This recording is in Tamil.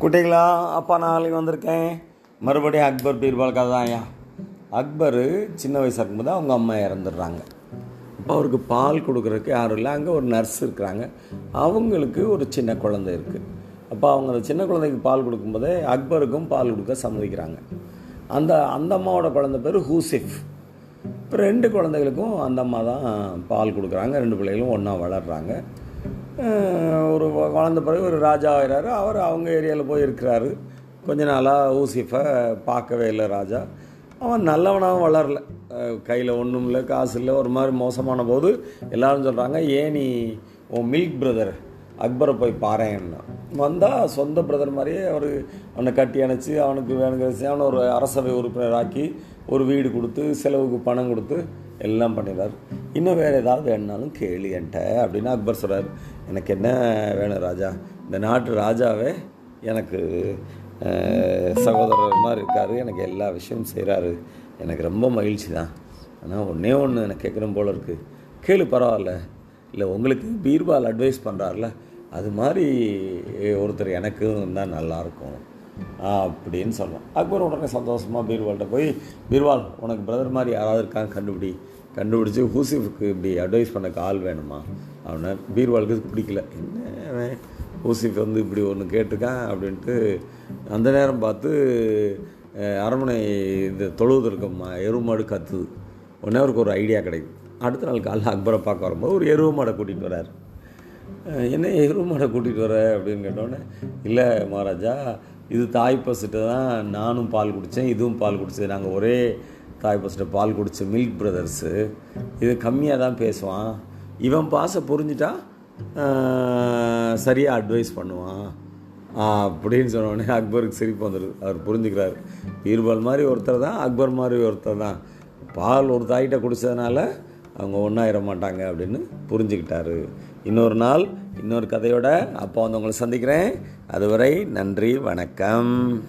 குட்டிகளா அப்பா நான் நாளைக்கு வந்திருக்கேன். மறுபடியும் அக்பர் பீர்பால் கதை தான் ஐயா. அக்பர் சின்ன வயசாக இருக்கும்போது அவங்க அம்மா இறந்துடுறாங்க. அப்போ அவருக்கு பால் கொடுக்குறதுக்கு யாரும் இல்லை. அங்கே ஒரு நர்ஸ் இருக்கிறாங்க. அவங்களுக்கு ஒரு சின்ன குழந்தை இருக்குது அப்போ அவங்க அந்த சின்ன குழந்தைக்கு பால் கொடுக்கும்போதே அக்பருக்கும் பால் கொடுக்க சம்மதிக்கிறாங்க. அந்த அந்த அம்மாவோட குழந்தை பேர் ஹூசிஃப். இப்போ ரெண்டு குழந்தைகளுக்கும் அந்த அம்மா தான் பால் கொடுக்குறாங்க. ரெண்டு பிள்ளைகளும் ஒன்றா வளர்கிறாங்க ஒரு வளர்ந்த பிறகு ஒரு ராஜா ஆகிறாரு. அவர் அவங்க ஏரியாவில் போய் இருக்கிறாரு கொஞ்ச நாளாக ஊசிஃபை பார்க்கவே இல்லை ராஜா. அவன் நல்லவனாகவும் வளரல. கையில் ஒன்றும் இல்லை காசு இல்லை. ஒரு மாதிரி மோசமான போது எல்லோரும் சொல்கிறாங்க ஏன் நீ உன் மில்க் பிரதர் அக்பரை போய் பாருன்னா வந்தால் சொந்த பிரதர் மாதிரியே அவர் அவனை கட்டி அணைச்சி அவனுக்கு வேணுங்கிற அவனை ஒரு அரசவை உறுப்பினராக்கி ஒரு வீடு கொடுத்து செலவுக்கு பணம் கொடுத்து எல்லாம் பண்ணிடுறார். இன்னும் வேறு ஏதாவது வேணுனாலும் கேளு என்கிட்ட அப்படின்னு அக்பர் சொல்கிறார் எனக்கு என்ன வேணும் ராஜா? இந்த நாட்டு ராஜாவே எனக்கு சகோதரர் மாதிரி இருக்கார். எனக்கு எல்லா விஷயமும் செய்கிறாரு எனக்கு ரொம்ப மகிழ்ச்சி தான் ஆனால் ஒன்றே ஒன்று எனக்கு கேட்குறேன் போல இருக்குது கேளு பரவாயில்ல. இல்லை உங்களுக்கு பீர்பால் அட்வைஸ் பண்ணுறாருல அது மாதிரி ஒருத்தர் எனக்கு இருந்தால் நல்லாயிருக்கும் அப்படின்னு சொல்லுவோம். அக்பர் உடனே சந்தோஷமாக பீர்வால்கிட்ட போய் பீர்பால் உனக்கு பிரதர் மாதிரி யாராவது இருக்காங்க கண்டுபிடி. கண்டுபிடிச்சி ஹூசிஃபுக்கு இப்படி அட்வைஸ் பண்ண ஆள் வேணுமா? அவனை பீர்பாலுக்கு பிடிக்கல. என்ன ஹூசிஃப் வந்து இப்படி ஒன்று கேட்டிருக்கான் அப்படின்ட்டு அந்த நேரம் பார்த்து அரண்மனை இந்த தொழுவது இருக்கம்மா எருமாடு கத்துது. உடனே அவருக்கு ஒரு ஐடியா கிடைக்குது. அடுத்த நாள் காலைல அக்பரை பார்க்க வரும்போது ஒரு எருவு மாடை கூட்டிகிட்டு வரார் என்ன எருவு மாடை கூட்டிகிட்டு வர அப்படின்னு கேட்டோன்னே இல்லை மகாராஜா இது தாய் பசுட்டு தான் நானும் பால் குடித்தேன் இதுவும் பால் குடித்தது நாங்கள் ஒரே தாய் பசுட்டு பால் குடித்த மில்க் பிரதர்ஸு இது கம்மியாக தான் பேசுவான். இவன் பாசை புரிஞ்சிட்டா சரியாக அட்வைஸ் பண்ணுவான். அப்படின்னு சொன்னோடனே அக்பருக்கு சிரிப்பு வந்துடுது அவர் புரிஞ்சுக்கிறார். பீர்பால் மாதிரி ஒருத்தர் தான் அக்பர் மாதிரி ஒருத்தர் தான். பால் ஒரு தாய்கிட்ட குடித்ததுனால அவங்க ஒன்றாயிட மாட்டாங்க அப்படின்னு புரிஞ்சுக்கிட்டாரு. இன்னொரு நாள் இன்னொரு கதையோட அப்போ வந்து உங்களை சந்திக்கிறேன். அதுவரை நன்றி வணக்கம்.